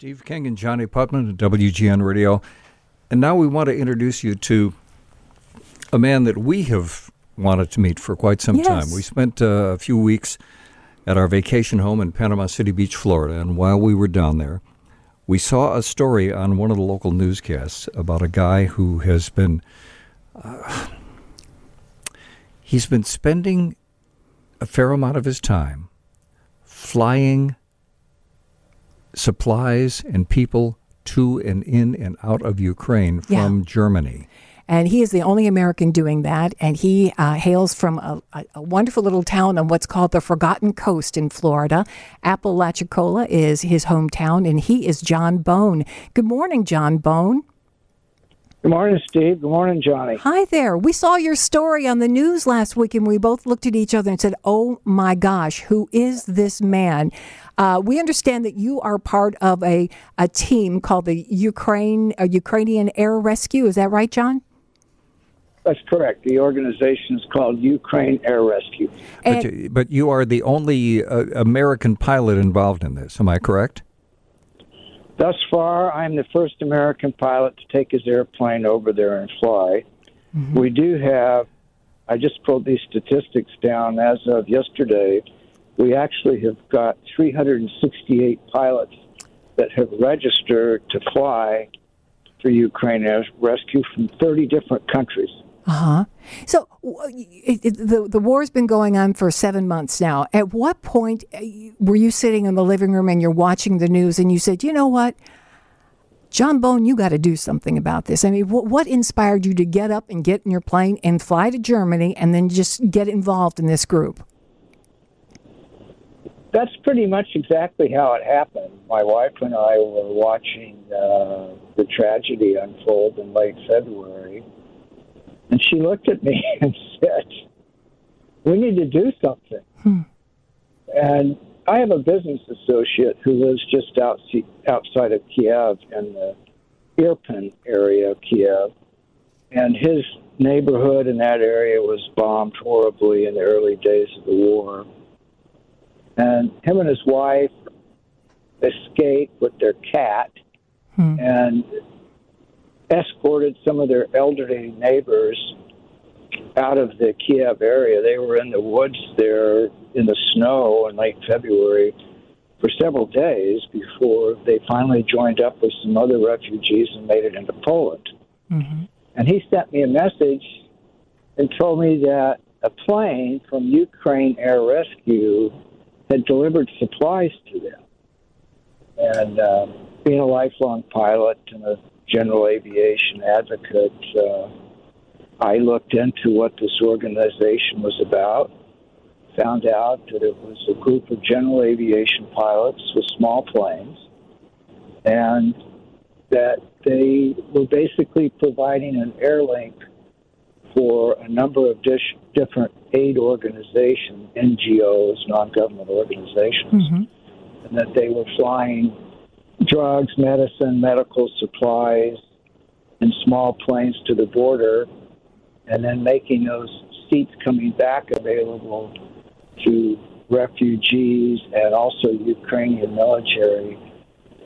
Steve King and Johnnie Putman at WGN Radio. And now we want to introduce you to a man that we have wanted to meet for quite some Yes. time. We spent uh, a few weeks at our vacation home in Panama City Beach, Florida, and while we were down there, we saw a story on one of the local newscasts about a guy who has been uh, he's been spending a fair amount of his time flying supplies and people to and in and out of Ukraine Yeah. from Germany. And he is the only American doing that. And he uh, hails from a, a, a wonderful little town on what's called the Forgotten Coast in Florida. Apalachicola is his hometown, and he is John Bone. Good morning, John Bone. Good morning, Steve. Good morning, Johnnie. Hi there. We saw your story on the news last week, and we both looked at each other and said, Oh my gosh, who is this man? Uh, we understand that you are part of a, a team called the Ukraine uh, Ukrainian Air Rescue. Is that right, John? That's correct. The organization is called Ukraine Air Rescue. But, you, but you are the only uh, American pilot involved in this. Am I correct? Thus far, I'm the first American pilot to take his airplane over there and fly. We do have, I just pulled these statistics down as of yesterday. We actually have got 368 pilots that have registered to fly for Ukraine Rescue from 30 different countries. Uh huh. So it, it, the the war's been going on for seven months now. At what point uh, were you sitting in the living room and you're watching the news and you said, you know what, John Bone, you got to do something about this? I mean, what, what inspired you to get up and get in your plane and fly to Germany and then just get involved in this group? That's pretty much exactly how it happened. My wife and I were watching uh, the tragedy unfold in late February, and she looked at me and said, "We need to do something." And I have a business associate who lives just out, outside of Kiev in the Irpin area of Kiev, and his neighborhood in that area was bombed horribly in the early days of the war and him and his wife escaped with their cat hmm. and escorted some of their elderly neighbors out of the Kiev area. They were in the woods there in the snow in late February for several days before they finally joined up with some other refugees and made it into Poland. Mm-hmm. And he sent me a message and told me that a plane from Ukraine Air Rescue had delivered supplies to them. And um, being a lifelong pilot and a general aviation advocate, uh, I looked into what this organization was about, found out that it was a group of general aviation pilots with small planes, and that they were basically providing an air link for a number of dish, different aid organizations, NGOs, non-government organizations, mm-hmm. and that they were flying drugs, medicine, medical supplies in small planes to the border, and then making those seats coming back available to refugees and also Ukrainian military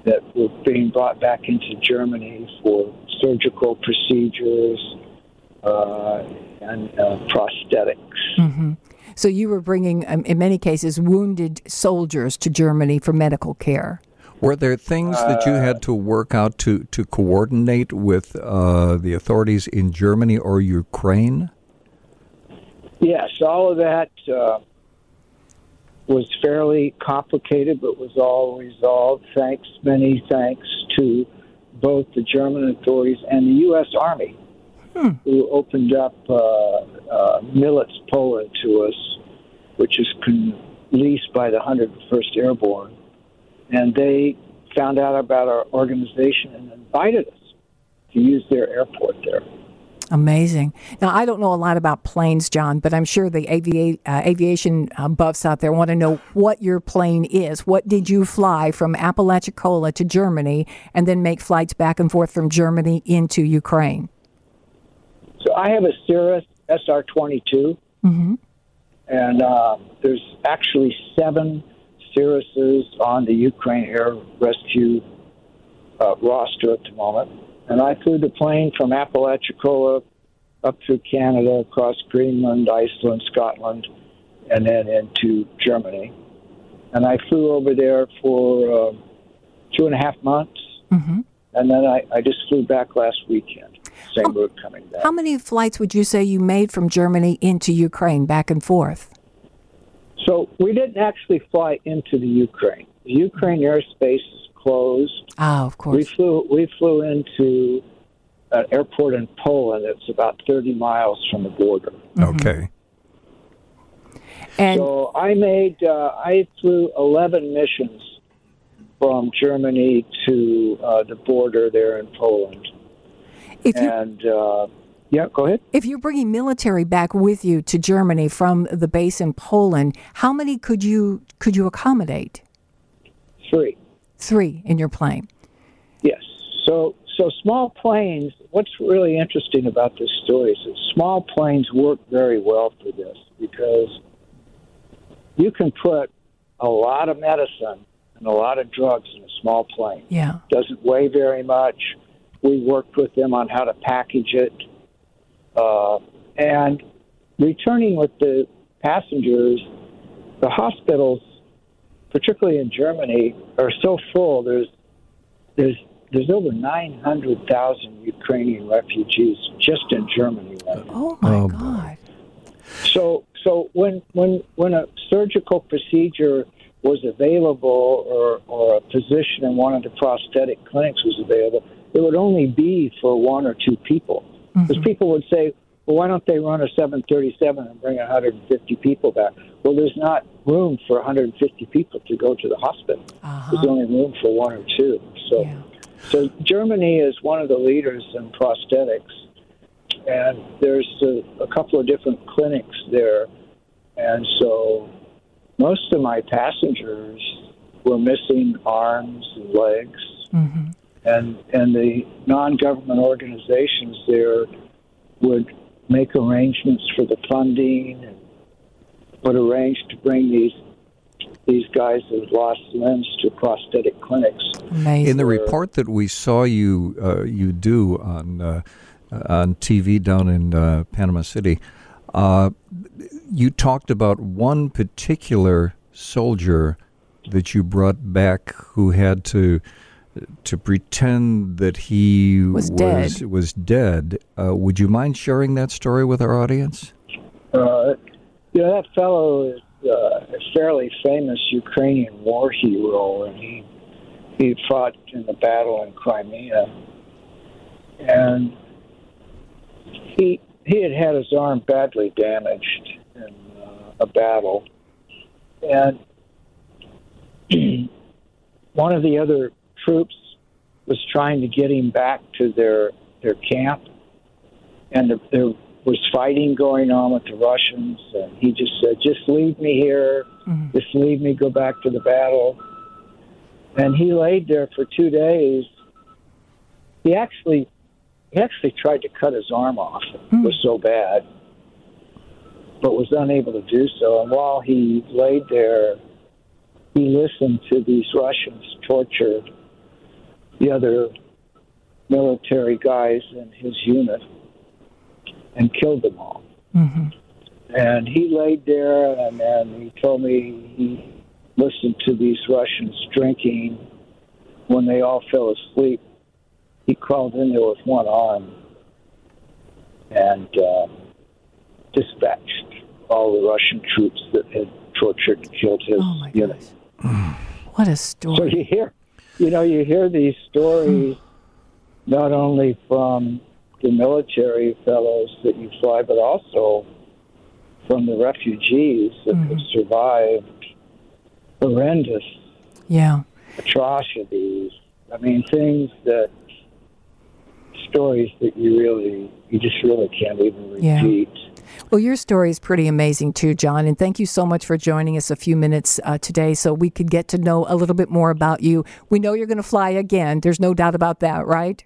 that were being brought back into Germany for surgical procedures uh, and uh, prosthetics. So you were bringing, um, in many cases, wounded soldiers to Germany for medical care. Were there things that you had to work out to, to coordinate with uh, the authorities in Germany or Ukraine? Yes, all of that uh, was fairly complicated, but was all resolved. Thanks, many thanks to both the German authorities and the U.S. Army, who opened up uh, uh, Mielec, Poland to us, which is con- leased by the 101st Airborne. And they found out about our organization and invited us to use their airport there. Amazing. Now, I don't know a lot about planes, John, but I'm sure the uh, aviation buffs out there want to know what your plane is. What did you fly from Apalachicola to Germany and then make flights back and forth from Germany into Ukraine? So I have a Cirrus SR 22, and uh, there's actually seven Cirruses on the Ukraine Air Rescue uh, roster at the moment. And I flew the plane from Apalachicola up through Canada, across Greenland, Iceland, Scotland, and then into Germany. And I flew over there for uh, two and a half months. hmm And then I, I just flew back last weekend. Same route coming back. How many flights would you say you made from Germany into Ukraine back and forth? So we didn't actually fly into the Ukraine. The Ukraine airspace is closed. Ah, of course. We course. flew we flew into an airport in Poland that's about 30 miles from the border. Okay. And so I made uh, I flew 11 missions from Germany to uh, the border there in Poland. If you And uh, yeah, go ahead. if you're bringing military back with you to Germany from the base in Poland, how many could you could you accommodate? Three. Three in your plane. Yes. So so small planes. What's really interesting about this story is that small planes work very well for this because you can put a lot of medicine and a lot of drugs in a small plane. Yeah. Doesn't weigh very much. We worked with them on how to package it, uh, and returning with the passengers. The hospitals, particularly in Germany, are so full. There's there's there's over 900,000 Ukrainian refugees just in Germany right now. Oh my Oh. God. So so when when when a surgical procedure was available or or a physician in one of the prosthetic clinics was available, it would only be for one or two people. Because people would say, well, why don't they run a 737 and bring 150 people back? Well, there's not room for 150 people to go to the hospital. Uh-huh. There's only room for one or two. So. Yeah. So Germany is one of the leaders in prosthetics, and there's a, a couple of different clinics there, and so most of my passengers were missing arms and legs, hmm and and the non-government organizations there would make arrangements for the funding and would arrange to bring these these guys that had lost limbs to prosthetic clinics. Amazing. In the report that we saw you uh, you do on uh, on TV down in uh, Panama City, uh, you talked about one particular soldier that you brought back who had to to pretend that he Was dead. was dead. Uh, would you mind sharing that story with our audience? Uh, you know, that fellow is uh, a fairly famous Ukrainian war hero, and he he fought in the battle in Crimea, and he he had had his arm badly damaged in uh, a battle, and one of the other troops was trying to get him back to their their camp, and the, there was fighting going on with the Russians, and he just said, "Just leave me here. Mhm. Just leave me go back to the battle." And he laid there for two days. He actually, he actually tried to cut his arm off. It was so bad, but was unable to do so. And while he laid there, he listened to these Russians torture the other military guys in his unit and killed them all. hmm And he laid there, and then he told me he listened to these Russians drinking. When they all fell asleep, he crawled in there with one arm and uh, dispatched all the Russian troops that had tortured and killed his Oh my unit. gosh. What a story! So you hear, you know, you hear these stories not only from the military fellows that you fly, but also from the refugees that mm-hmm. have survived horrendous Yeah. atrocities. I mean, things that stories that you really, you just really can't even Yeah. Well, your story is pretty amazing too, John. And thank you so much for joining us a few minutes uh, today so we could get to know a little bit more about you. We know you're going to fly again. There's no doubt about that, right?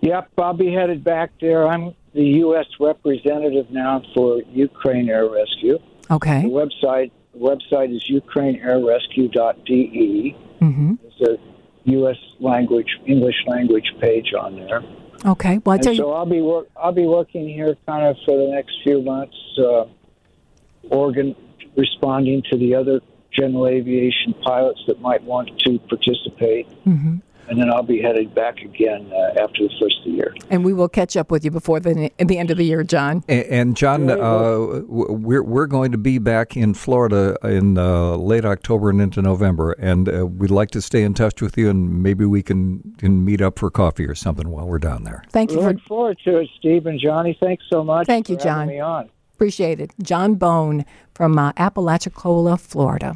Yep, I'll be headed back there. I'm the U.S. representative now for Ukraine Air Rescue. The Okay. website the website is ukraineairrescue.de. Mm-hmm. There's a U.S. language, English language page on there. Okay. Well, And you, so I'll be work, I'll be working here kind of for the next few months, uh, organ responding to the other general aviation pilots that might want to participate, Mm-hmm. And then I'll be headed back again uh, after the first of the year. and we will catch up with you before the the end of the year, John. A- And John, uh, we're we're going to be back in Florida in uh, late October and into November, and uh, we'd like to stay in touch with you, and maybe we can, can meet up for coffee or something while we're down there. Thank you for forward to it, Steve and Johnnie. Thanks so much. Thank you, for having John. Me on. appreciate it. John Bone from uh, Apalachicola, Florida.